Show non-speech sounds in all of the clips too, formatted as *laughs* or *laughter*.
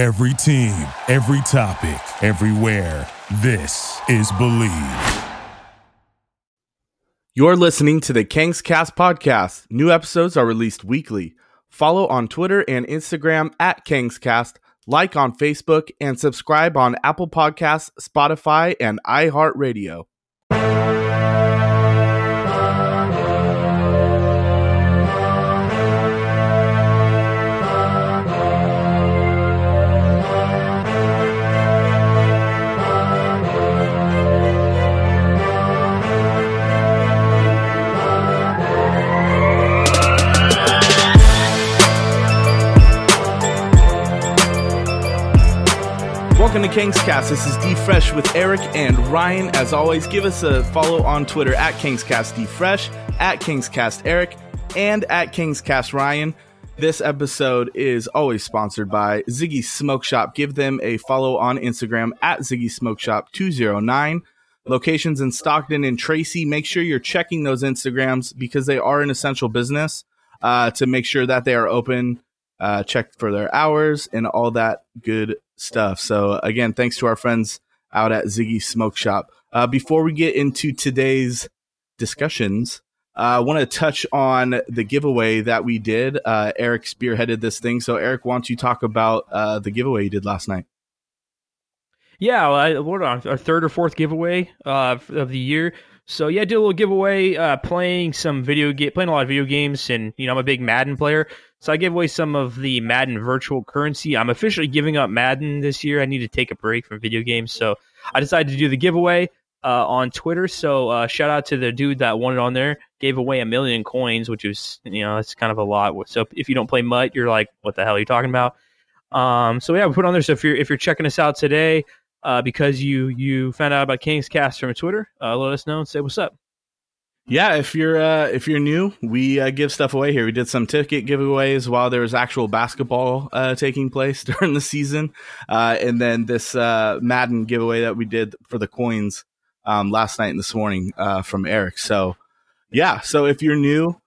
Every team, every topic, everywhere. This is Believe. You're listening to the Kings Cast podcast. New episodes are released weekly. Follow on Twitter and Instagram at Kingscast, like on Facebook, and subscribe on Apple Podcasts, Spotify, and iHeartRadio. Welcome to Kings Cast. This is D Fresh with Eric and Ryan. As always, give us a follow on Twitter at Kingscast D Fresh, at Kingscast Eric, and at Kingscast Ryan. This episode is always sponsored by Ziggy Smoke Shop. Give them a follow on Instagram at Ziggy Smoke Shop 209. Locations in Stockton and Tracy. Make sure you're checking those Instagrams because they are an essential business uh, to make sure that they are open. Uh, check for their hours and all that good stuff. So again, thanks to our friends out at Ziggy Smoke Shop. Uh, before we get into today's discussions, uh, I want to touch on the giveaway that we did. Uh, Eric spearheaded this thing. So Eric, why don't you talk about uh, the giveaway you did last night? Yeah, well, I, what on our third or fourth giveaway uh, of the year. So yeah, I did a little giveaway, uh, playing some video game, playing a lot of video games, and you know I'm a big Madden player, so I gave away some of the Madden virtual currency. I'm officially giving up Madden this year. I need to take a break from video games, so I decided to do the giveaway uh, on Twitter. So uh, shout out to the dude that won it on there. Gave away a million coins, which is you know that's kind of a lot. So if you don't play MUT, you're like, what the hell are you talking about? Um, so yeah, we put on there. So if you're if you're checking us out today, uh, because you you found out about King's Cast from Twitter, uh, let us know and say what's up. Yeah, if you're uh, if you're new, we uh, give stuff away here. We did some ticket giveaways while there was actual basketball uh, taking place *laughs* during the season, uh, and then this uh, Madden giveaway that we did for the coins um, last night and this morning uh, from Eric. So, yeah, so if you're new,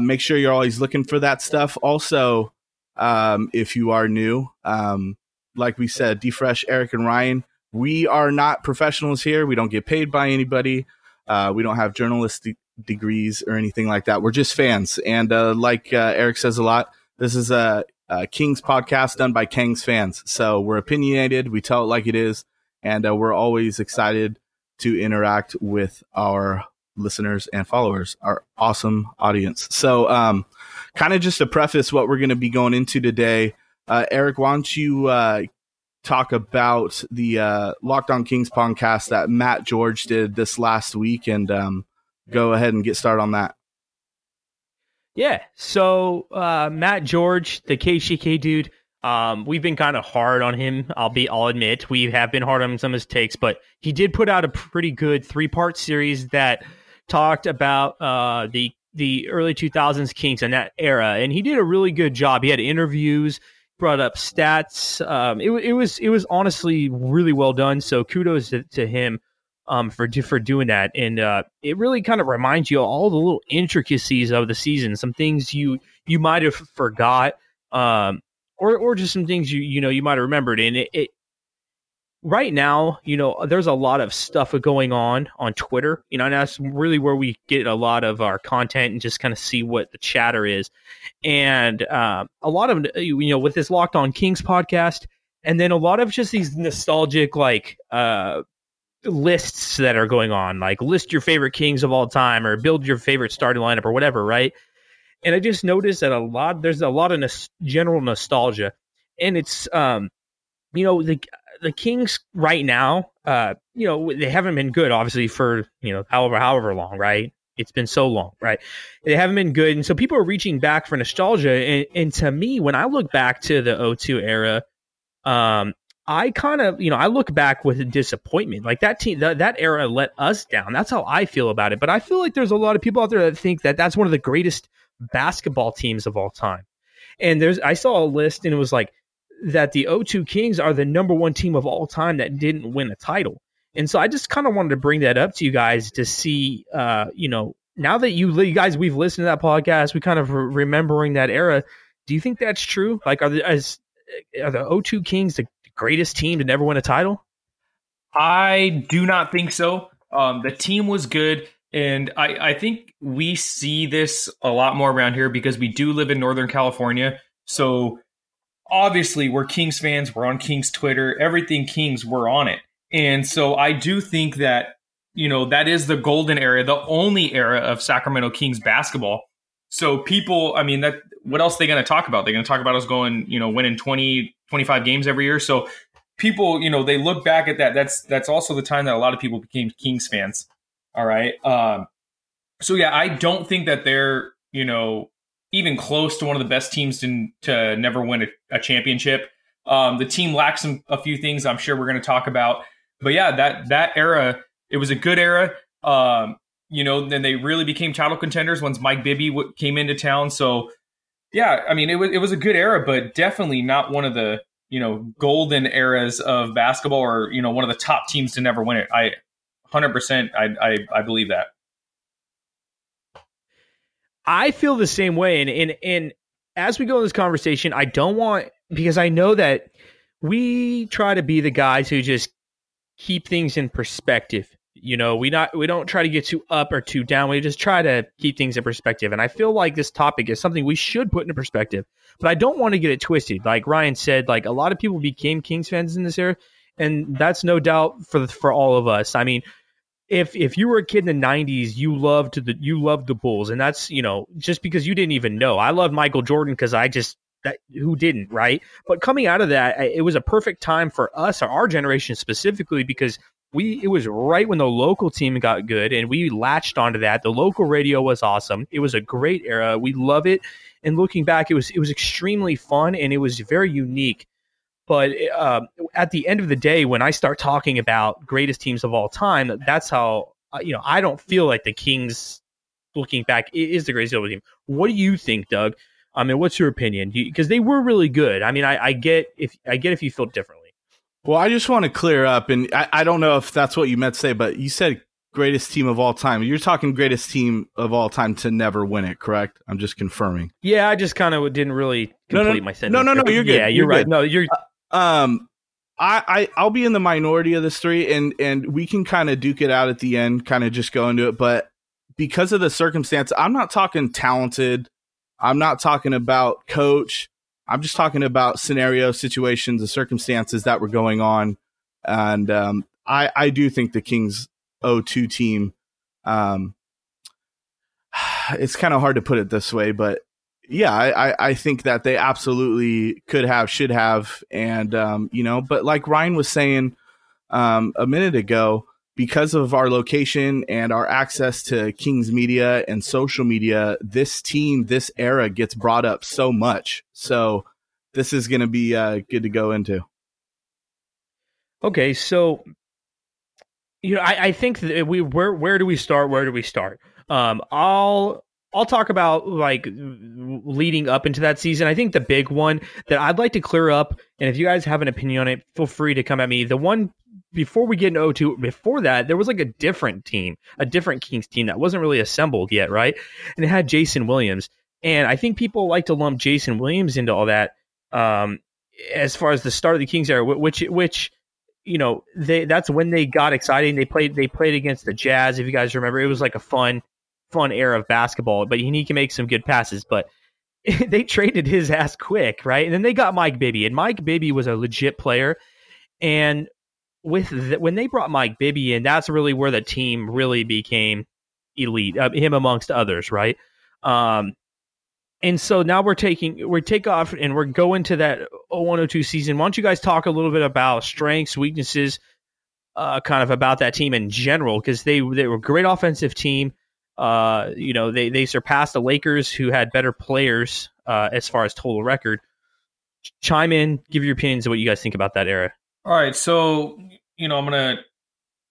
make sure you're always looking for that stuff. Also, um, if you are new, um, like we said, Defresh, Eric, and Ryan, we are not professionals here. We don't get paid by anybody. Uh, we don't have journalistic degrees or anything like that. We're just fans. And uh, like uh, Eric says a lot, this is a, a, Kings podcast done by Kings fans. So we're opinionated. We tell it like it is. And uh, we're always excited to interact with our listeners and followers, our awesome audience. So, um, kind of just to preface what we're going to be going into today, uh, Eric, why don't you uh, talk about the uh, Locked On Kings podcast that Matt George did this last week and um, go ahead and get started on that. Yeah. So uh, Matt George, the KCK dude, um, we've been kind of hard on him. I'll be, I'll admit, we have been hard on some of his takes, but he did put out a pretty good three part series that talked about uh, the the early 2000s Kings and that era, and he did a really good job. He had interviews brought up stats. Um, it, it was it was honestly really well done. So kudos to, to him um, for for doing that. And uh, it really kind of reminds you of all the little intricacies of the season, some things you you might have forgot, um, or or just some things you you know you might have remembered. And it, it right now, you know, there's a lot of stuff going on on Twitter, you know, and that's really where we get a lot of our content and just kind of see what the chatter is. And uh, a lot of, you know, with this Locked On Kings podcast, and then a lot of just these nostalgic, like, uh, lists that are going on, like list your favorite Kings of all time or build your favorite starting lineup or whatever, right? And I just noticed that a lot, there's a lot of nos- general nostalgia. And it's, um, you know, the the Kings right now, uh, you know, they haven't been good, obviously, for you know, however however long, right? It's been so long, right? They haven't been good, and so people are reaching back for nostalgia. And, and to me, when I look back to the 02 era, um, I kind of, you know, I look back with disappointment. Like that team, that, that era let us down. That's how I feel about it. But I feel like there's a lot of people out there that think that that's one of the greatest basketball teams of all time. And there's, I saw a list and it was like that the 02 Kings are the number one team of all time that didn't win a title. And so I just kind of wanted to bring that up to you guys to see, uh, you know, now that you, you guys, we've listened to that podcast, we kind of re- remembering that era. Do you think that's true? Like, are there, as are the 02 Kings the greatest team to never win a title? I do not think so. Um, the team was good. And I, I think we see this a lot more around here because we do live in Northern California. So obviously, we're Kings fans. We're on Kings Twitter. Everything Kings, we're on it. And so I do think that, you know, that is the golden era, the only era of Sacramento Kings basketball. So people, I mean, that what else are they going to talk about? They're going to talk about us going, you know, winning 20, 25 games every year. So people, you know, they look back at that. That's that's also the time that a lot of people became Kings fans. All right. Um, so yeah, I don't think that they're you know even close to one of the best teams to to never win a, a championship. Um, the team lacks some, a few things. I'm sure we're going to talk about, but yeah, that that era it was a good era. Um, you know, then they really became title contenders once Mike Bibby w- came into town. So yeah, I mean, it was it was a good era, but definitely not one of the you know golden eras of basketball or you know one of the top teams to never win it. I 100% I I, I believe that. I feel the same way and and and as we go in this conversation, I don't want because I know that we try to be the guys who just keep things in perspective. You know, we not we don't try to get too up or too down. We just try to keep things in perspective. And I feel like this topic is something we should put into perspective. But I don't want to get it twisted. Like Ryan said, like a lot of people became Kings fans in this era, and that's no doubt for the, for all of us. I mean, if if you were a kid in the 90s you loved the you loved the bulls and that's you know just because you didn't even know. I loved michael jordan because i just that who didn't right? But coming out of that it was a perfect time for us or our generation specifically because we it was right when the local team got good and we latched onto that. The local radio was awesome. It was a great era. We love it. And looking back it was it was extremely fun and it was very unique but uh, at the end of the day, when I start talking about greatest teams of all time, that's how uh, you know I don't feel like the Kings, looking back, is the greatest ever team. What do you think, Doug? I mean, what's your opinion? Because they were really good. I mean, I, I, get if I get if you feel differently. Well, I just want to clear up, and I, I don't know if that's what you meant to say, but you said greatest team of all time. You're talking greatest team of all time to never win it, correct? I'm just confirming. Yeah, I just kind of didn't really complete no, no, my sentence. No, no, no, you're good. Yeah, you're, you're right. Good. No, you're. Um, I, I I'll be in the minority of this three, and and we can kind of duke it out at the end, kind of just go into it. But because of the circumstance, I'm not talking talented. I'm not talking about coach. I'm just talking about scenario situations, the circumstances that were going on, and um, I I do think the Kings 0-2 team. Um, *sighs* it's kind of hard to put it this way, but yeah, I, I think that they absolutely could have, should have, and um, you know, but like Ryan was saying um, a minute ago, because of our location and our access to Kings media and social media, this team, this era gets brought up so much. So this is going to be uh, good to go into. Okay, so you know, I, I think that we where where do we start? Where do we start? Um, I'll I'll talk about like leading up into that season. I think the big one that I'd like to clear up, and if you guys have an opinion on it, feel free to come at me. The one before we get into 02, before that, there was like a different team, a different Kings team that wasn't really assembled yet, right? And it had Jason Williams. And I think people like to lump Jason Williams into all that um, as far as the start of the Kings era, which, which, you know, they that's when they got exciting. They played they played against the Jazz, if you guys remember. It was like a fun fun era of basketball, but he can make some good passes. But *laughs* they traded his ass quick, right? And then they got Mike Bibby, and Mike Bibby was a legit player. And with the, when they brought Mike Bibby in, that's really where the team really became elite, uh, him amongst others, right? Um, and so now we're taking we're take off and we're going to that 0102 season. Why don't you guys talk a little bit about strengths, weaknesses, uh, kind of about that team in general because they they were a great offensive team. Uh, you know, they they surpassed the Lakers, who had better players uh, as far as total record. Chime in, give your opinions of what you guys think about that era. All right, so you know, I'm gonna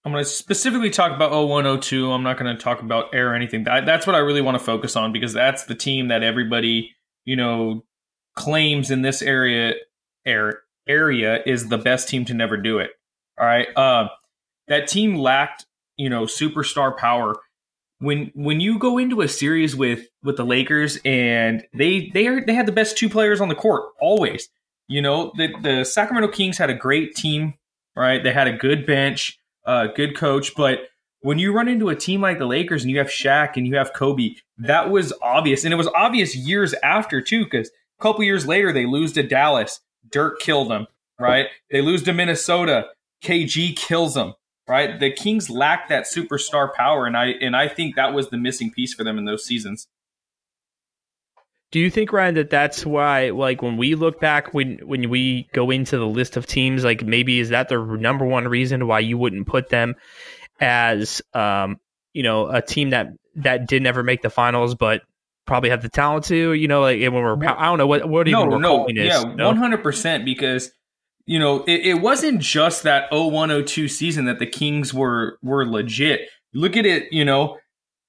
I'm gonna specifically talk about 0102. I'm not gonna talk about air or anything. That, that's what I really want to focus on because that's the team that everybody you know claims in this area air, area is the best team to never do it. All right, uh, that team lacked you know superstar power when when you go into a series with with the Lakers and they they are they had the best two players on the court always. You know, the, the Sacramento Kings had a great team, right? They had a good bench, a uh, good coach, but when you run into a team like the Lakers and you have Shaq and you have Kobe, that was obvious. And it was obvious years after, too, because a couple years later, they lose to Dallas. Dirk killed them, right? They lose to Minnesota. KG kills them, right? The Kings lacked that superstar power, and I and I think that was the missing piece for them in those seasons. Do you think, Ryan, that that's why, like, when we look back, when when we go into the list of teams, like, maybe is that the number one reason why you wouldn't put them as, um, you know, a team that that did never make the finals, but probably have the talent to, you know, like when we're, I don't know what what even no, no, yeah, one hundred percent because you know it, it wasn't just that 0102 season that the Kings were were legit. Look at it, you know,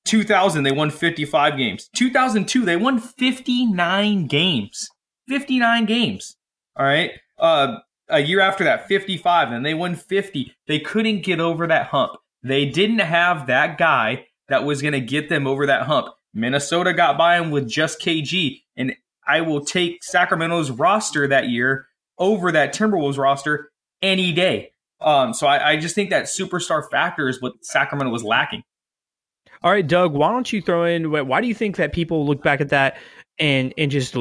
2000 they won 55 games. 2002 they won 59 games. 59 games. All right. Uh, a year after that, 55, and they won 50. They couldn't get over that hump. They didn't have that guy that was going to get them over that hump. Minnesota got by them with just KG, and I will take Sacramento's roster that year over that Timberwolves roster any day. Um, so I, I just think that superstar factor is what Sacramento was lacking. All right, Doug, why don't you throw in? Why do you think that people look back at that and and just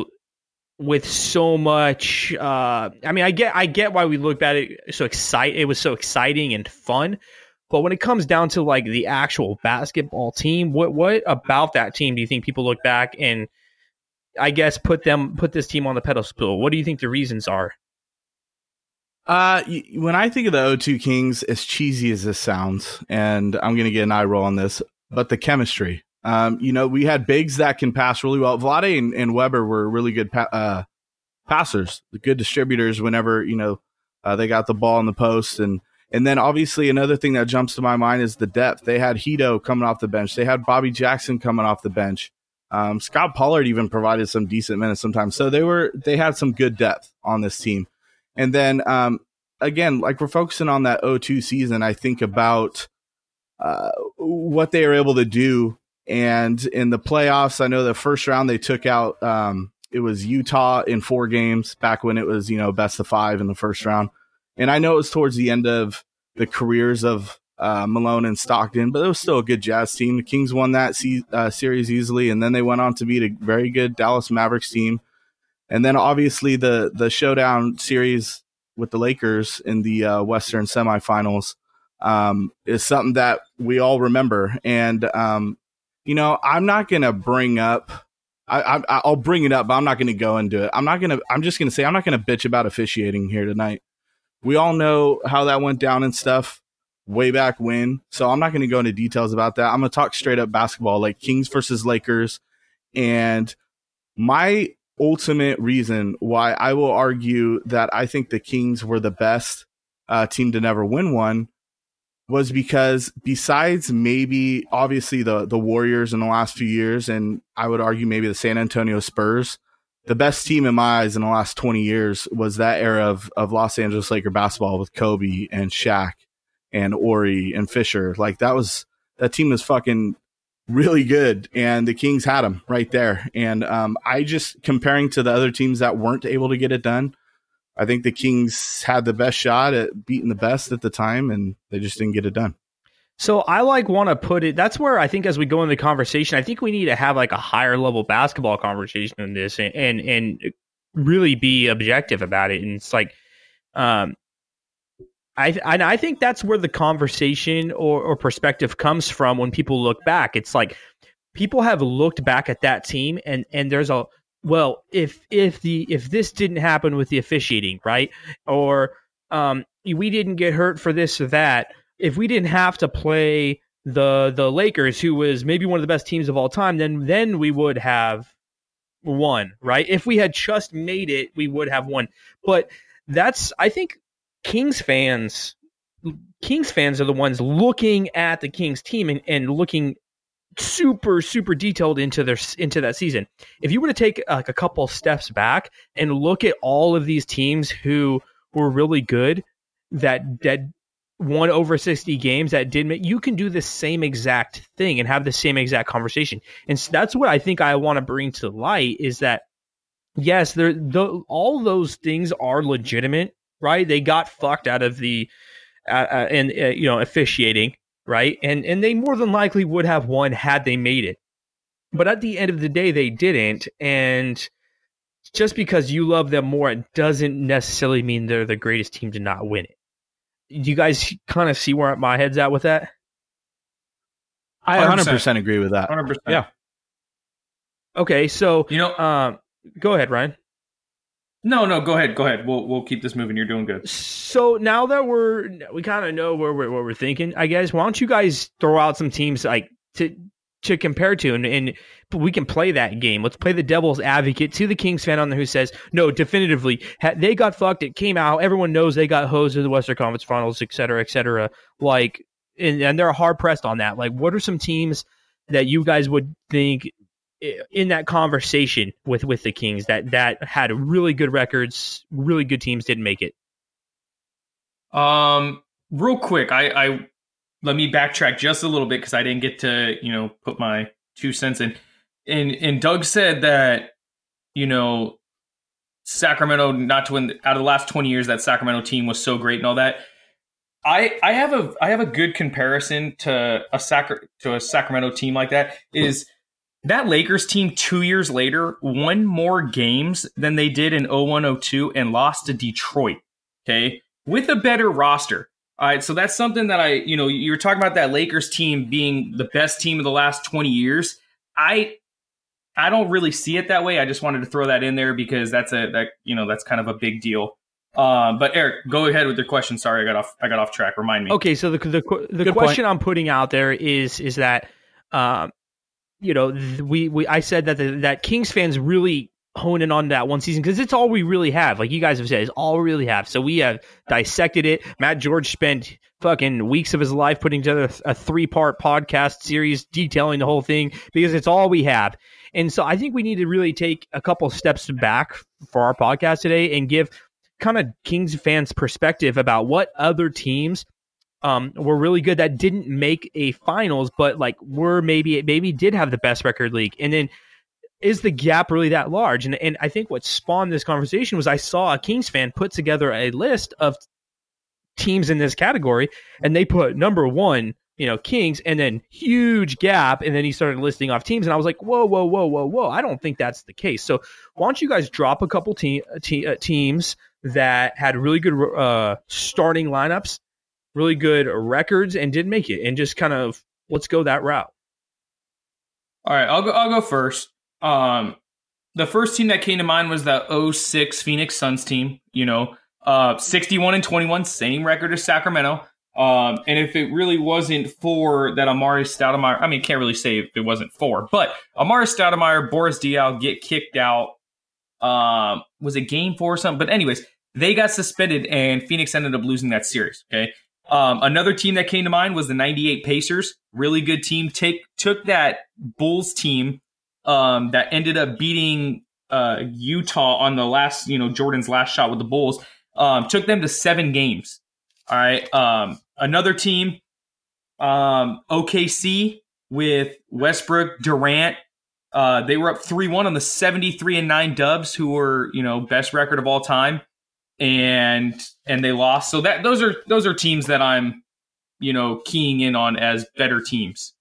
with so much? Uh, I mean, I get I get why we look at it so excite. It was so exciting and fun, but when it comes down to like the actual basketball team, what what about that team do you think people look back and I guess put them put this team on the pedestal? What do you think the reasons are? Uh, when I think of the O2 Kings, as cheesy as this sounds, and I'm going to get an eye roll on this, but the chemistry. Um, you know, we had bigs that can pass really well. Vlade and, and Webber were really good pa- uh, passers, good distributors whenever, you know, uh, they got the ball in the post. And, and then obviously another thing that jumps to my mind is the depth. They had Hedo coming off the bench. They had Bobby Jackson coming off the bench. Um, Scott Pollard even provided some decent minutes sometimes. So they were, they had some good depth on this team. And then, um, again, like we're focusing on that 02 season, I think about, uh, what they were able to do. And in the playoffs, I know the first round they took out, um, it was Utah in four games back when it was, you know, best of five in the first round. And I know it was towards the end of the careers of uh, Malone and Stockton, but it was still a good Jazz team. The Kings won that se- uh, series easily, and then they went on to beat a very good Dallas Mavericks team. And then obviously the the showdown series with the Lakers in the uh, Western semifinals um, is something that we all remember. And, um, you know, I'm not to bring up, I, I, will bring it up, but I'm not to go into it. I'm not to, I'm just to say, I'm not to bitch about officiating here tonight. We all know how that went down and stuff way back when. So I'm not to go into details about that. I'm to talk straight up basketball, like Kings versus Lakers. And my ultimate reason why I will argue that I think the Kings were the best uh, team to never win one was because besides maybe obviously the the Warriors in the last few years, and I would argue maybe the San Antonio Spurs, the best team in my eyes in the last twenty years was that era of of Los Angeles Laker basketball with Kobe and Shaq and Horry and Fisher. Like that was that team was fucking really good, and the Kings had them right there. And um, I just comparing to the other teams that weren't able to get it done. I think the Kings had the best shot at beating the best at the time, and they just didn't get it done. So I like want to put it. That's where I think as we go in the conversation, I think we need to have like a higher level basketball conversation in this, and and, and really be objective about it. And it's like, um, I and I think that's where the conversation or, or perspective comes from when people look back. It's like people have looked back at that team, and and there's a well, if if the if this didn't happen with the officiating, right, or um, we didn't get hurt for this or that, if we didn't have to play the the Lakers, who was maybe one of the best teams of all time, then then we would have won, right? If we had just made it, we would have won. But that's I think Kings fans Kings fans are the ones looking at the Kings team and, and looking super super detailed into their into that season. If you were to take like a couple steps back and look at all of these teams who were really good that that won over 60 games that did make you can do the same exact thing and have the same exact conversation. And so that's what I think I want to bring to light is that yes, there the, all those things are legitimate, right? They got fucked out of the uh, uh, and uh, you know officiating, right? And and they more than likely would have won had they made it. But at the end of the day, they didn't, and just because you love them more, it doesn't necessarily mean they're the greatest team to not win it. Do you guys kind of see where my head's at with that? I 100%, 100% agree with that. 100%. Yeah. Okay, so you know, um, go ahead, Ryan. No, no, go ahead, go ahead. We'll we'll keep this moving. You're doing good. So now that we're we kind of know where we're what we're thinking, I guess. Why don't you guys throw out some teams like to to compare to, and, and we can play that game. Let's play the devil's advocate to the Kings fan on there who says, no, definitively, they got fucked. It came out. Everyone knows they got hosed in the Western Conference Finals, et cetera, et cetera. Like, and, and they're hard pressed on that. Like, what are some teams that you guys would think in that conversation with with the Kings that that had really good records, really good teams didn't make it? Um, real quick, I, I let me backtrack just a little bit because I didn't get to you know put my two cents in. And and Doug said that you know Sacramento not to win out of the last twenty years that Sacramento team was so great and all that. I I have a I have a good comparison to a Sac- to a Sacramento team like that is that Lakers team 2 years later won more games than they did in 0102 and lost to Detroit, okay? With a better roster. All right, so that's something that I, you know, you're talking about that Lakers team being the best team of the last 20 years. I I don't really see it that way. I just wanted to throw that in there because that's a that you know, that's kind of a big deal. Um, but Eric, go ahead with your question. Sorry, I got off I got off track. Remind me. Okay, so the the, the question point. I'm putting out there is is that um, you know, we we I said that the, that Kings fans really hone in on that one season because it's all we really have. Like you guys have said, it's all we really have. So we have dissected it. Matt George spent fucking weeks of his life putting together a three part podcast series detailing the whole thing because it's all we have. And so I think we need to really take a couple steps back for our podcast today and give kind of Kings fans perspective about what other teams um, were really good that didn't make a finals, but like were maybe maybe did have the best record league. And then is the gap really that large? And and I think what spawned this conversation was I saw a Kings fan put together a list of teams in this category, and they put number one, you know, Kings, and then huge gap, and then he started listing off teams, and I was like, whoa, whoa, whoa, whoa, whoa! I don't think that's the case. So why don't you guys drop a couple te- te- teams that had really good uh, starting lineups, really good records, and didn't make it, and just kind of let's go that route. All right, I'll go. I'll go first. Um, the first team that came to mind was the 06 Phoenix Suns team. You know, uh, 61 and 21, same record as Sacramento. Um, and if it really wasn't for that Amar'e Stoudemire, I mean, can't really say if it wasn't for, but Amar'e Stoudemire, Boris Diaw get kicked out. Um, was it game four or something? But anyways, they got suspended and Phoenix ended up losing that series. Okay. Um, another team that came to mind was the 98 Pacers. Really good team. Take, took that Bulls team um, that ended up beating uh, Utah on the last, you know, Jordan's last shot with the Bulls. Um, took them to seven games. All right. Um, another team, um, OKC with Westbrook, Durant. Uh, they were up three one on the seventy three and nine Dubs, who were you know best record of all time, and and they lost. So that those are those are teams that I'm you know keying in on as better teams.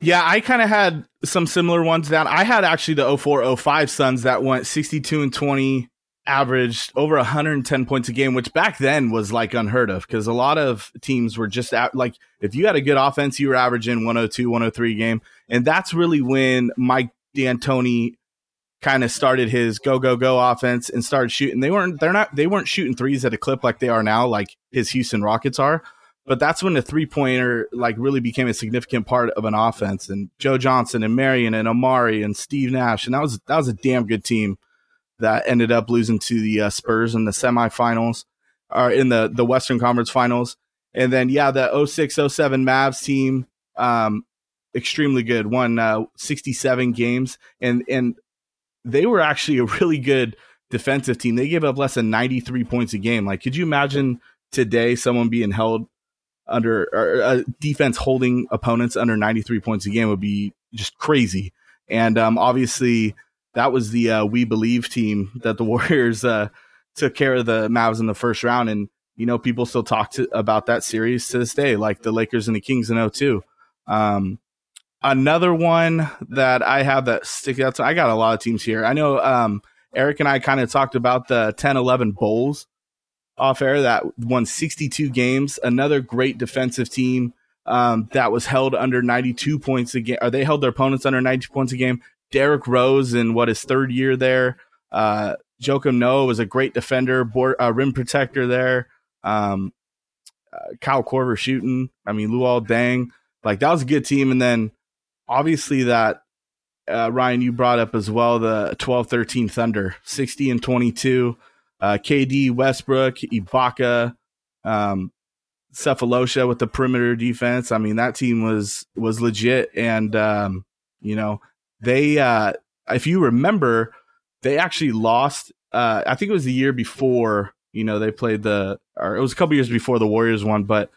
Yeah, I kind of had some similar ones down. I had actually the 04 05 Suns that went 62 and 20, averaged over 110 points a game, which back then was like unheard of because a lot of teams were just at, like, if you had a good offense, you were averaging 102, 103 game. And that's really when Mike D'Antoni kind of started his go go go offense and started shooting. They weren't they're not they weren't shooting threes at a clip like they are now, like his Houston Rockets are. But that's when the three pointer like really became a significant part of an offense. And Joe Johnson and Marion and Amari and Steve Nash, and that was that was a damn good team that ended up losing to the uh, Spurs in the semifinals or in the the Western Conference Finals. And then yeah, the 06 07 Mavs team um extremely good. Won uh, 67 games and and they were actually a really good defensive team. They gave up less than 93 points a game. Like could you imagine today someone being held under a defense holding opponents under 93 points a game would be just crazy. And um, obviously, that was the uh, We Believe team that the *laughs* Warriors uh, took care of the Mavs in the first round. And, you know, people still talk to, about that series to this day, like the Lakers and the Kings in 02. Um, another one that I have that stick out to, I got a lot of teams here. I know um, Eric and I kind of talked about the 10 11 Bulls off air that won 62 games. Another great defensive team um, that was held under 92 points a game, or they held their opponents under 90 points a game. Derrick Rose in what his third year there. Uh, Joakim Noah was a great defender, board, uh, rim protector there. Um, uh, Kyle Korver shooting. I mean, Luol Deng. Like that was a good team. And then obviously that uh, Ryan, you brought up as well the 12 13 Thunder, 60 and 22. Uh, KD, Westbrook, Ibaka, um, Sefolosha with the perimeter defense. I mean, that team was was legit, and um, you know they, uh, if you remember, they actually lost. Uh, I think it was the year before. You know, they played the, or it was a couple years before the Warriors won, but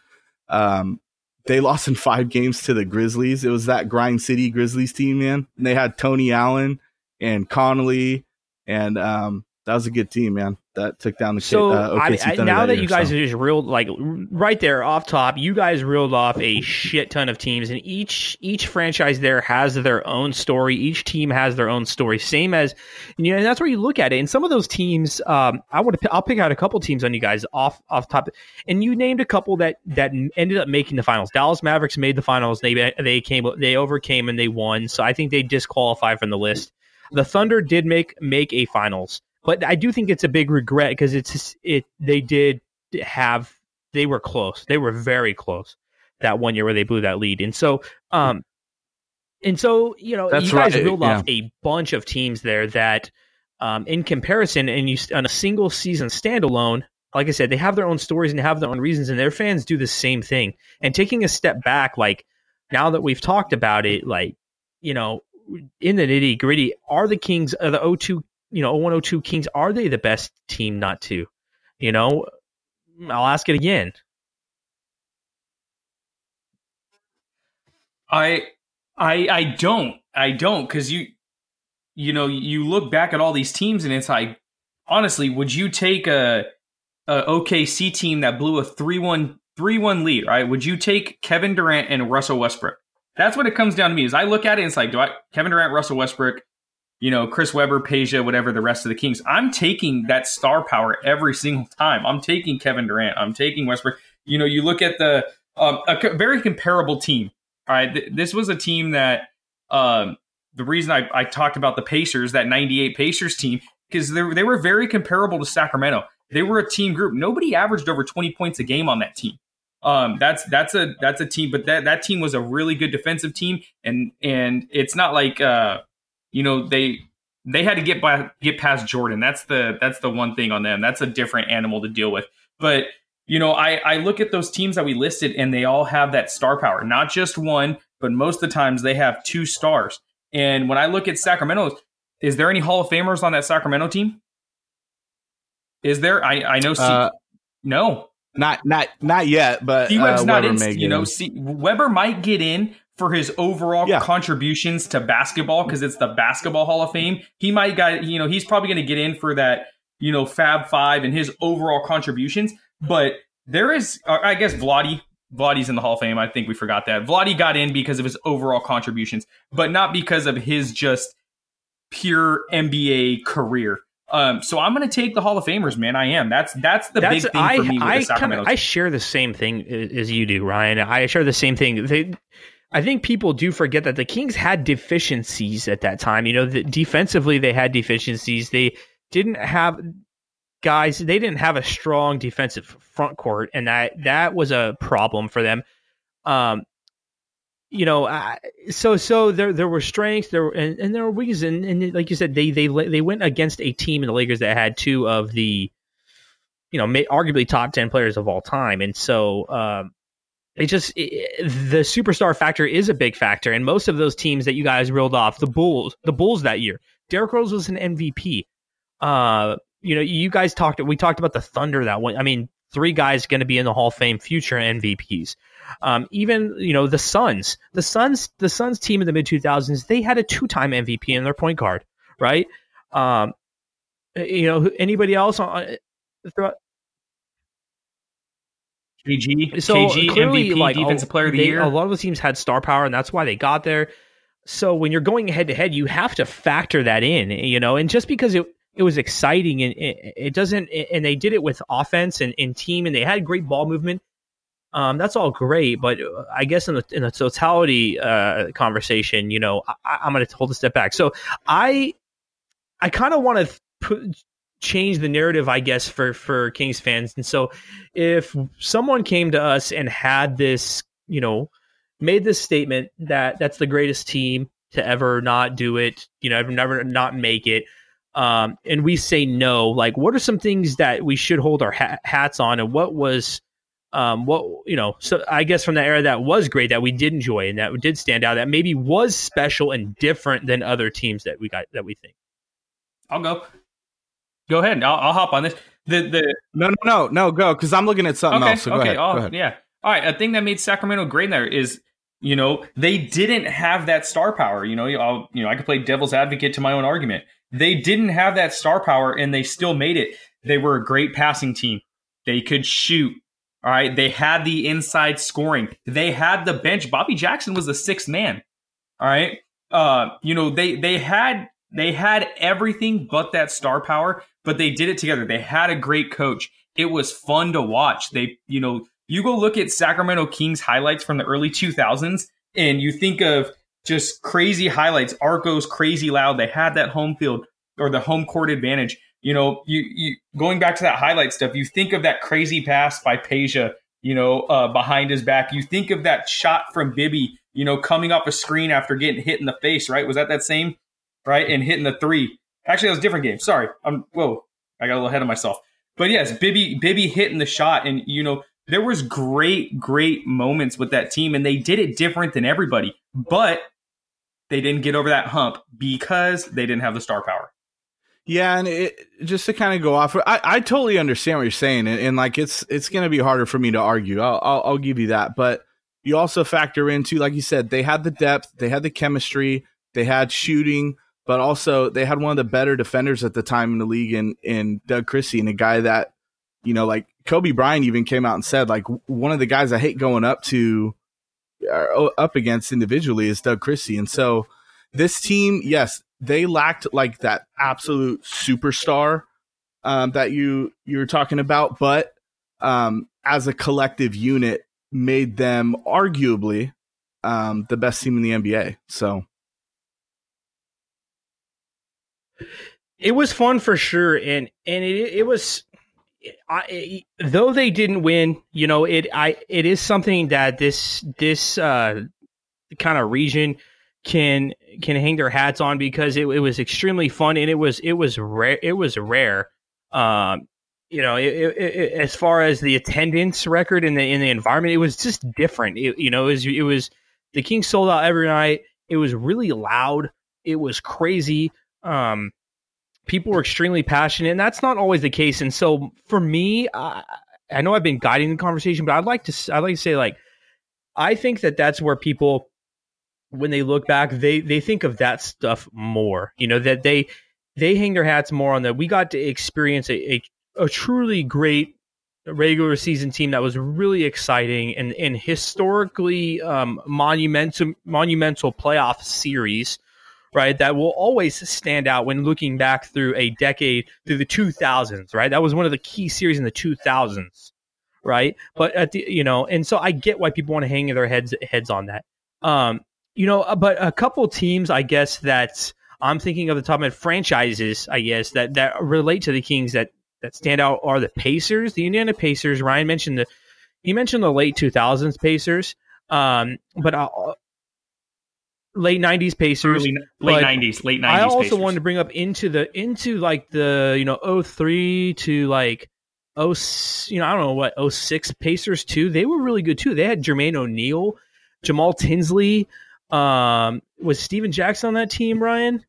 um, they lost in five games to the Grizzlies. It was that Grind City Grizzlies team, man. And they had Tony Allen and Conley, and um, that was a good team, man. That took down the so uh, I, I, now that, you guys so. just reeled like right there off top you guys reeled off a shit ton of teams and each each franchise there has their own story. Each team has their own story. Same as you know and that's where you look at it. And some of those teams um, i would i'll pick out a couple teams on you guys off off top. And you named a couple that that ended up making the finals. Dallas mavericks made the finals. They they came they overcame and they won. So i think they disqualify from the list. The thunder did make make a finals but I do think it's a big regret because it's it they did have they were close. They were very close that one year where they blew that lead. And so um and so, you know, That's you guys right. reeled yeah. off a bunch of teams there that um in comparison and you on a single season standalone, like I said, they have their own stories and they have their own reasons and their fans do the same thing. And taking a step back like now that we've talked about it like, you know, in the nitty gritty, are the Kings, are the 02 you know, 102 Kings, are they the best team not to? You know, mm, I'll ask it again. I I I don't. I don't cuz you you know, you look back at all these teams and it's like honestly, would you take a a OKC team that blew a 3-1 3-1 lead, right? Would you take Kevin Durant and Russell Westbrook? That's what it comes down to me. Is I look at it and it's like, do I Kevin Durant, Russell Westbrook, you know, Chris Webber, Peja, whatever the rest of the Kings. I'm taking that star power every single time. I'm taking Kevin Durant. I'm taking Westbrook. You know, you look at the um, a very comparable team. All right, Th- this was a team that um, the reason I, I talked about the Pacers, that '98 Pacers team, because they, they were very comparable to Sacramento. They were a team group. Nobody averaged over 20 points a game on that team. Um, that's that's a that's a team, but that that team was a really good defensive team, and and it's not like uh, you know they they had to get by get past Jordan. That's the that's the one thing on them. That's a different animal to deal with. But you know, I I look at those teams that we listed, and they all have that star power. Not just one, but most of the times they have two stars. And when I look at Sacramento, is there any Hall of Famers on that Sacramento team? Is there? I I know. Uh, no, not not not yet. But C-Web's uh, not Webber in. You know, C- Webber might get in, for his overall yeah. contributions to basketball because it's the basketball Hall of Fame. He might got you know he's probably going to get in for that you know Fab Five and his overall contributions. But there is, uh, I guess, Vlade. Vlade's in the Hall of Fame. I think we forgot that. Vlade got in because of his overall contributions, but not because of his just pure NBA career. Um, so I'm going to take the Hall of Famers, man. I am. That's that's the that's, big thing I, for me with I the Sacramento. Kinda, I share the same thing as you do, Ryan. I share the same thing. They, I think people do forget that the Kings had deficiencies at that time. You know, the, defensively they had deficiencies. They didn't have guys. They didn't have a strong defensive front court, and that that was a problem for them. Um, you know, uh, so so there there were strengths there were, and, and there were weaknesses, and, and like you said, they they they went against a team in the Lakers that had two of the, you know, arguably top ten players of all time, and so um, it just it, the superstar factor is a big factor, and most of those teams that you guys reeled off, the Bulls, the Bulls that year, Derrick Rose was an MVP. Uh, you know, you guys talked. We talked about the Thunder that one. I mean, three guys going to be in the Hall of Fame, future MVPs. Um, even you know the Suns, the Suns, the Suns team in the mid 2000s, they had a two time MVP in their point guard. right? Um, you know, anybody else on throughout KG, so KG clearly, MVP, like defensive player of the they- year. A lot of the teams had star power, and that's why they got there. So when you're going head to head, you have to factor that in, you know. And just because it it was exciting and it, it doesn't, and they did it with offense and, and team, and they had great ball movement. Um, that's all great, but uh, I guess in the in the totality uh, conversation, you know, I, I'm going to hold a step back. So I I kind of want to put change the narrative, I guess, for for Kings fans. And so, if someone came to us and had this, you know, made this statement that that's the greatest team to ever not do it, you know, ever never not make it, um, and we say no, like, what are some things that we should hold our ha- hats on, and what was um, what you know, so I guess from that era that was great that we did enjoy and that did stand out that maybe was special and different than other teams that we got that we think. I'll go. Go ahead. I'll, I'll hop on this. The the No, no, no, no, go because I'm looking at something okay else. So go okay ahead. Go ahead. yeah. All right. A thing that made Sacramento great there is you know they didn't have that star power. You know, I'll you know I could play devil's advocate to my own argument. They didn't have that star power and they still made it. They were a great passing team. They could shoot. All right. They had the inside scoring. They had the bench. Bobby Jackson was the sixth man. All right. Uh, you know, they they had they had everything but that star power, but they did it together. They had a great coach. It was fun to watch. They, you know, you go look at Sacramento Kings highlights from the early 2000s and you think of just crazy highlights. Arco's crazy loud. They had that home field or the home court advantage. You know, you, you going back to that highlight stuff, you think of that crazy pass by Peja, you know, uh, behind his back. You think of that shot from Bibby, you know, coming off a screen after getting hit in the face, right? Was that that same, right? And hitting the three. Actually, that was a different game. Sorry. I'm, whoa, I got a little ahead of myself. But yes, Bibby, Bibby hitting the shot. And, you know, there was great, great moments with that team and they did it different than everybody, but they didn't get over that hump because they didn't have the star power. Yeah, and it, just to kind of go off, I, I totally understand what you're saying, and, and like it's it's going to be harder for me to argue. I'll, I'll I'll give you that, but you also factor into, like you said, they had the depth, they had the chemistry, they had shooting, but also they had one of the better defenders at the time in the league, in in Doug Christie, and a guy that you know, like Kobe Bryant even came out and said, like one of the guys I hate going up to, uh, up against individually is Doug Christie, and so this team, yes, they lacked like that absolute superstar um, that you you were talking about, but um, as a collective unit, made them arguably um, the best team in the NBA. So It was fun for sure, and and it it was. I, though they didn't win, you know, it I it is something that this this uh, kind of region can can hang their hats on because it, it was extremely fun and it was it was rare it was rare. Um, you know, it, it, as far as the attendance record in the in the environment, it was just different. You know, it was it was the Kings sold out every night. It was really loud. It was crazy. Um, people were extremely passionate, and that's not always the case. And so, for me, I, I know I've been guiding the conversation, but I'd like to I'd like to say like I think that that's where people when they look back they they think of that stuff more. You know that they they hang their hats more on that. We got to experience a, a a truly great regular season team that was really exciting and and historically um, monumental monumental playoff series right that will always stand out when looking back through a decade through the 2000s right? That was one of the key series in the 2000s right? But at the you know and so i get why people want to hang their heads heads on that. Um you know uh, but a couple teams i guess that i'm thinking of the top of franchises i guess that that relate to the kings that that stand out are the pacers the indiana pacers. Ryan mentioned the he mentioned the late 2000s pacers. Um but uh, late 90s pacers Early, late nineties, late '90s. I also wanted to bring up into the into like the you know 03 to like oh you know I don't know what 06 Pacers too. They were really good too. They had Jermaine O'Neal, Jamal Tinsley, um, was Stephen Jackson on that team, Ryan?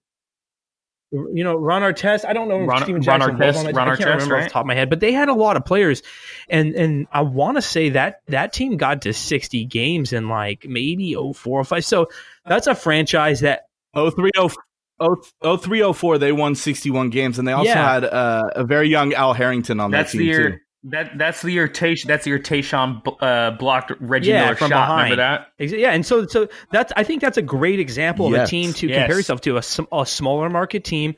You know, Ron Artest. I don't know if Ron- Stephen Ron Jackson was Artest- on that. Ron I can't Artest, remember off the top of my head, but they had a lot of players, and and I want to say that that team got to sixty games in like maybe 04, 05. So that's a franchise that 03, oh, 03, 04, they won 61 games, and they also Yeah. had uh, a very young Al Harrington on That's that the team year. too. That that's the year. Tash, that's the year Tayshaun uh, blocked Reggie Yeah, Miller from shot. behind. Remember that? Ex- Yeah, and so so that's I think that's a great example of a team to Yes. compare yourself to a, a smaller market team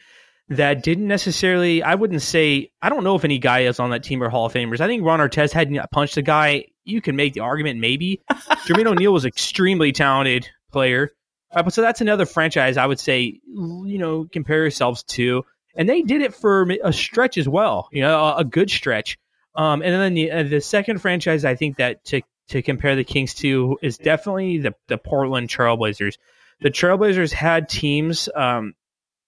that didn't necessarily. I wouldn't say I don't know if any guy is on that team or Hall of Famers. I think Ron Artest hadn't punched a guy. You can make the argument maybe. *laughs* Jermaine O'Neal was extremely talented player, Uh, but so that's another franchise I would say you know compare yourselves to, and they did it for a stretch as well. You know, a, a good stretch. Um, and then the uh, the second franchise I think that to to compare the Kings to is definitely the the Portland Trailblazers. The Trailblazers had teams, um,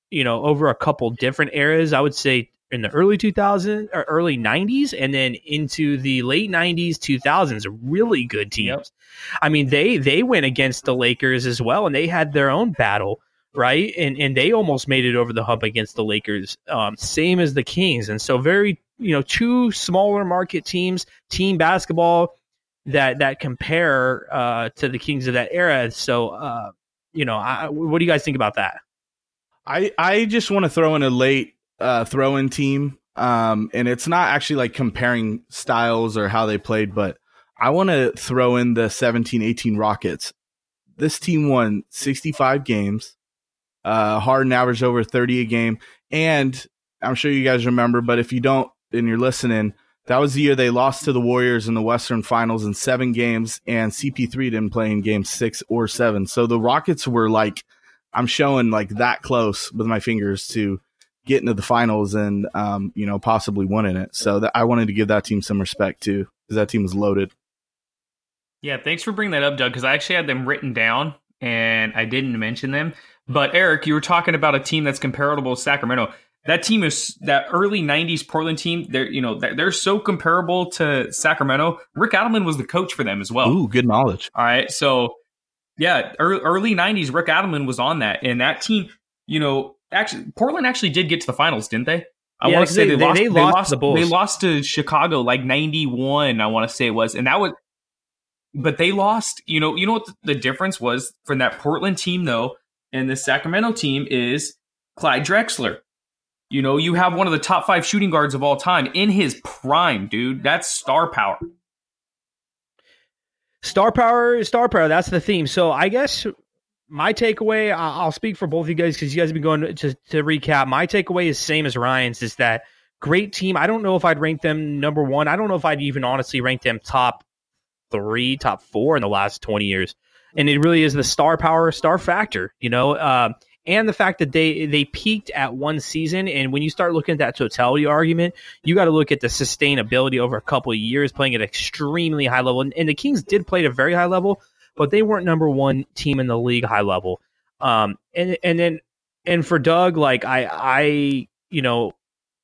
you know, over a couple different eras. I would say in the early 2000s or early 90s, and then into the late 90s, 2000s. Really good teams. Yep. I mean, they they went against the Lakers as well, and they had their own battle. Right, and and they almost made it over the hump against the Lakers, um, same as the Kings, and so very you know two smaller market teams, team basketball that that compare uh, to the Kings of that era. So, uh, you know, I, what do you guys think about that? I I just want to throw in a late uh, throw in team, um, and it's not actually like comparing styles or how they played, but I want to throw in the 17-18 Rockets. This team won 65 games. Uh, Harden averaged over 30 a game, and I'm sure you guys remember, but if you don't and you're listening, that was the year they lost to the Warriors in the Western Finals in seven games, and CP3 didn't play in game six or seven. So the Rockets were like, I'm showing like that close with my fingers to getting to the finals and, um, you know, possibly winning it. So that I wanted to give that team some respect too, because that team was loaded. Yeah, thanks for bringing that up, Doug, because I actually had them written down and I didn't mention them. But Eric, you were talking about a team that's comparable to Sacramento. That team is that early '90s Portland team. They're you know they're, they're so comparable to Sacramento. Rick Adelman was the coach for them as well. Ooh, good knowledge. All right, so yeah, early, early '90s Rick Adelman was on that, and that team, you know, actually Portland actually did get to the finals, didn't they? I Yeah, want to say they- they, they- lost. they They lost lost. the Bulls. They lost to Chicago like '91. I want to say it was, and that was. But they lost. You know. You know what the, the difference was from that Portland team though, and the Sacramento team is Clyde Drexler. You know, you have one of the top five shooting guards of all time in his prime, dude. That's star power. Star power, star power. That's the theme. So I guess my takeaway, I'll speak for both of you guys because you guys have been going to, to recap. My takeaway is same as Ryan's. Is that great team? I don't know if I'd rank them number one. I don't know if I'd even honestly rank them top three, top four in the last twenty years. And it really is the star power, star factor. You know, um, and the fact that they they peaked at one season. And when you start looking at that totality argument, you got to look at the sustainability over a couple of years, playing at extremely high level. And, and the Kings did play at a very high level, but they weren't number one team in the league high level. Um, and and then and for Doug, like I I you know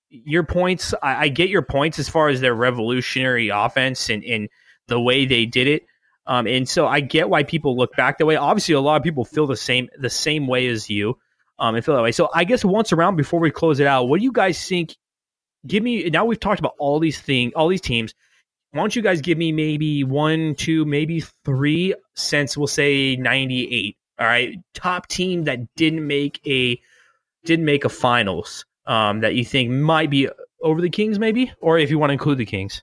your points, I, I get your points as far as their revolutionary offense and and the way they did it. Um, and so I get why people look back that way. Obviously, a lot of people feel the same the same way as you, um, and feel that way. So I guess once around before we close it out, what do you guys think? Give me now. We've talked about all these things, all these teams. Why don't you guys give me maybe one, two, maybe three since we'll say ninety eight. All right, top team that didn't make a didn't make a finals. Um, that you think might be over the Kings, maybe, or if you want to include the Kings.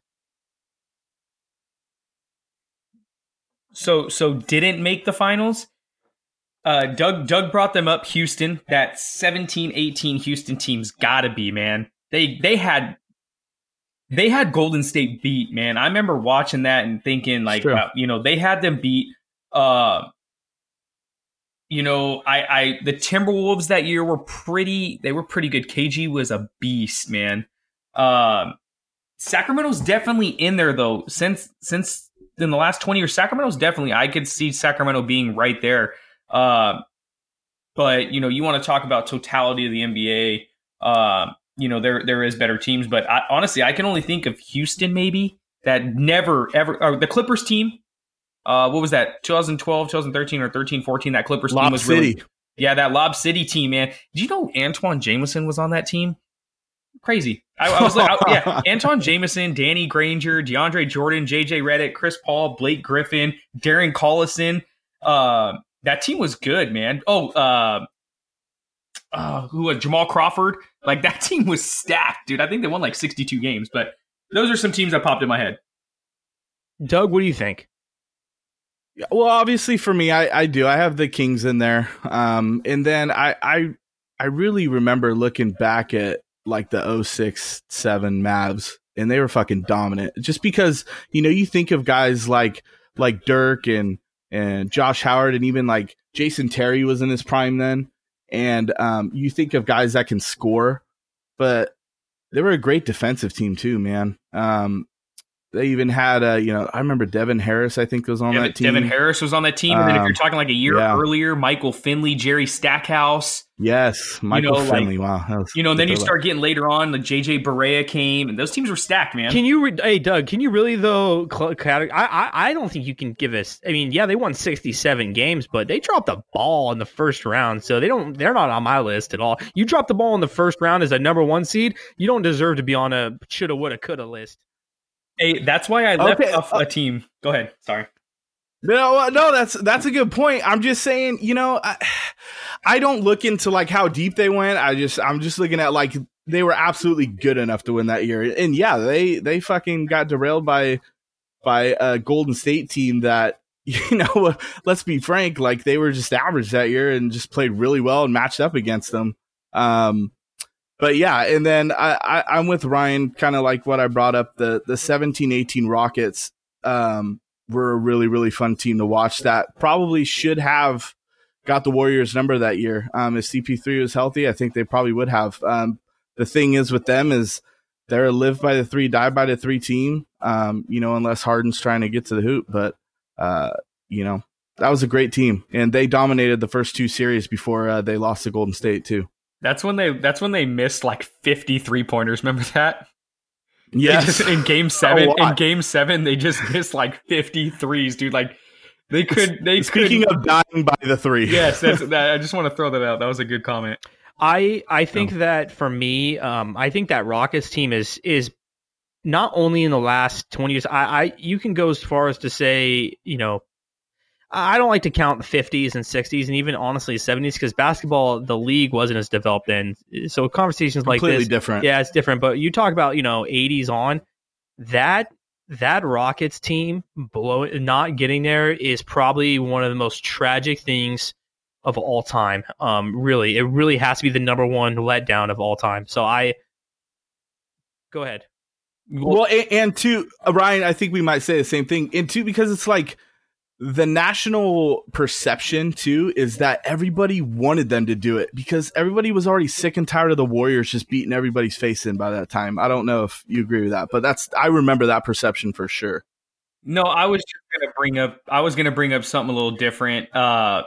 So so didn't make the finals. Uh, Doug Doug brought them up. Houston, that 17-18 Houston team's got to be man. They they had they had Golden State beat man. I remember watching that and thinking like, wow, you know, they had them beat. Uh, you know, I I the Timberwolves that year were pretty. They were pretty good. KG was a beast, man. Um, Sacramento's definitely in there though. Since since in the last twenty years, Sacramento's definitely. I could see Sacramento being right there. Uh, but you know, you want to talk about totality of the NBA. Uh, you know, there there is better teams, but I, honestly, I can only think of Houston maybe that never ever or the Clippers team. Uh, what was that? 2012, 2013, or 13, 14? That Clippers team was City. really yeah, that Lob City team, man. Did you know Antawn Jamison was on that team? Crazy. I, I was like, I- yeah, *laughs* Antawn Jamison, Danny Granger, DeAndre Jordan, JJ Redick, Chris Paul, Blake Griffin, Darren Collison. Uh, that team was good, man. Oh, uh, uh, who uh, Jamal Crawford. Like that *laughs* team was stacked, dude. I think they won like 62 games, but those are some teams that popped in my head. Doug, what do you think? Well, obviously for me, I, I do. I have the Kings in there. Um, and then I, I, I really remember looking back at like the 06 7 Mavs and they were fucking dominant just because, you know, you think of guys like, like Dirk and, and Josh Howard and even like Jason Terry was in his prime then. And, um, you think of guys that can score, but they were a great defensive team too, man. Um, they even had a, you know, I remember Devin Harris, I think was on Devin, that team. Devin Harris was on that team. And then if you're Um, talking like a year yeah. earlier, Michael Finley, Jerry Stackhouse, Yes, Michael know, like- Finley. wow, that was you know, and then you good. start getting later on, like JJ Barea came, and those teams were stacked, man. Can you, re- hey Doug? Can you really though? Cl- cate- I, I I don't think you can give us. I mean, yeah, they won sixty seven games, but they dropped the ball in the first round, so they don't. They're not on my list at all. You drop the ball in the first round as a number one seed, you don't deserve to be on a shoulda, woulda, coulda list. hey, that's why I left Okay, off uh, a team. Go ahead. Sorry. No, no, that's that's a good point. I'm just saying, you know, I, *sighs* I don't look into like how deep they went. I just I'm just looking at like they were absolutely good enough to win that year. And yeah, they they fucking got derailed by by a Golden State team that *laughs* you know, *laughs* let's be frank, like they were just average that year and just played really well and matched up against them. Um but yeah, and then I, I I'm with Ryan, kind of like what I brought up the the 17-18 Rockets. Um, were a really really fun team to watch. That probably should have got the Warriors number that year. Um, if CP3 was healthy, I think they probably would have. Um, the thing is with them is they're a live by the three, die by the three team. Um, you know, unless Harden's trying to get to the hoop, but uh, you know. That was a great team, and they dominated the first two series before uh, they lost to Golden State too. That's when they. That's when they missed like 53 pointers. Remember that? They Yes, just- in game *laughs* seven, in game seven, they just *laughs* missed like 53s, dude. Like they could. They Speaking could, of dying by the three, yes, *laughs* that's, that, I just want to throw that out. That was a good comment. I I think that for me, um, I think that Rockets team is is not only in the last twenty years. I, I you can go as far as to say, you know, I don't like to count the fifties and sixties and even honestly seventies because basketball, the league wasn't as developed then. So conversations like completely this, different. yeah, it's different. But you talk about you know eighties on that that Rockets team blow not getting there is probably one of the most tragic things of all time. Um, really, it really has to be the number one letdown of all time. So I go ahead. Well, and, and two, uh, Ryan, I think we might say the same thing. And two, because it's like the national perception too is that everybody wanted them to do it because everybody was already sick and tired of the Warriors just beating everybody's face in by that time. I don't know if you agree with that, but that's I remember that perception for sure. No, I was just gonna bring up. I was gonna bring up something a little different. Uh,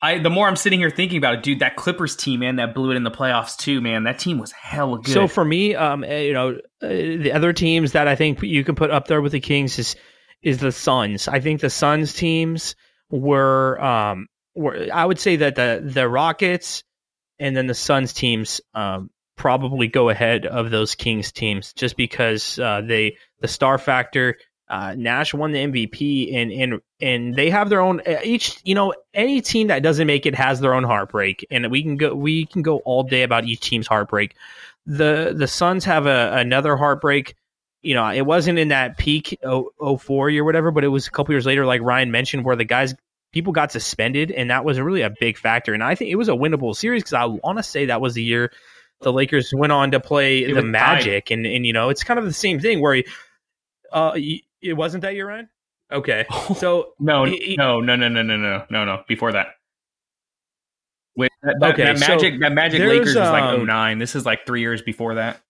I the more I'm sitting here thinking about it, dude, that Clippers team, man, that blew it in the playoffs too, man. That team was hella good. So for me, um, uh, you know, uh, the other teams that I think you can put up there with the Kings is is the Suns. I think the Suns teams were um were I would say that the the Rockets and then the Suns teams um probably go ahead of those Kings teams just because uh, they the star factor. Uh, Nash won the MVP, and and and they have their own uh, each. You know, any team that doesn't make it has their own heartbreak, and we can go we can go all day about each team's heartbreak the the Suns have a, another heartbreak. You know, it wasn't in that peak 0- 04 year, or whatever, but it was a couple years later, like Ryan mentioned, where the guys people got suspended, and that was really a big factor. And I think it was a winnable series because I want to say that was the year the Lakers went on to play It the Magic, and and you know, it's kind of the same thing where, uh, it wasn't that year, Ryan. Okay, *laughs* so no, he- no, no, no, no, no, no, no, no. Before that. Wait, that, that, Okay, that so Magic, that Magic Lakers was like um, 09. This is like three years before that.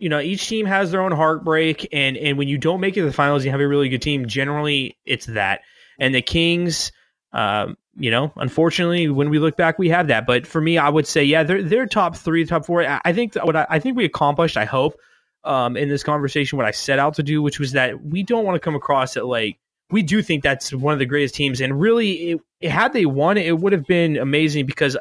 You know each team has their own heartbreak and and when you don't make it to the finals you have a really good team generally it's that. And the kings um you know unfortunately when we look back we have that. But for me i would say yeah they're they're top three top four. I, I think what I, I think we accomplished i hope um in this conversation what i set out to do which was that we don't want to come across it like we do think that's one of the greatest teams. And really it, had they won it would have been amazing because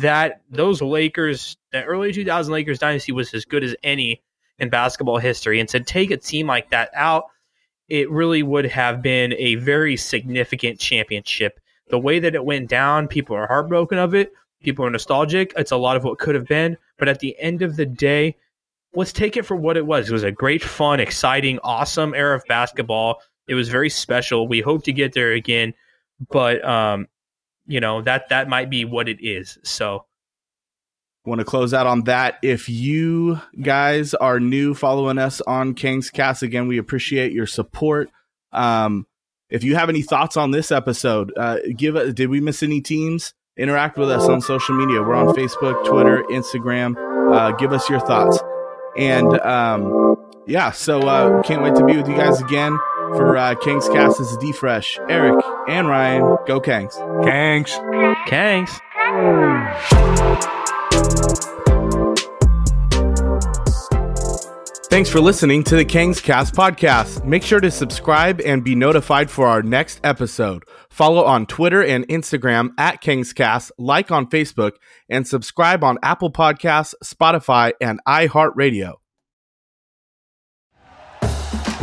that those Lakers, the early 2000 Lakers dynasty was as good as any in basketball history. And to take a team like that out, it really would have been a very significant championship. The way that it went down, people are heartbroken of it. People are nostalgic. It's a lot of what could have been. But at the end of the day, let's take it for what it was. It was a great, fun, exciting, awesome era of basketball. It was very special. We hope to get there again, but um, you know that that might be what it is. So want to close out on that. If you guys are new following us on King's Cast, again, we appreciate your support. Um, if you have any thoughts on this episode, uh, give it. Did we miss any teams? Interact with us on social media. We're on Facebook, Twitter, Instagram. Uh, give us your thoughts. And um, yeah, so uh, can't wait to be with you guys again for uh, King's Cast. This is D Fresh, Eric, and Ryan. Go Kangs. Kangs. Kangs. Thanks for listening to the King's Cast podcast. Make sure to subscribe and be notified for our next episode. Follow on Twitter and Instagram at King's Cast, like on Facebook, and subscribe on Apple Podcasts, Spotify, and iHeartRadio.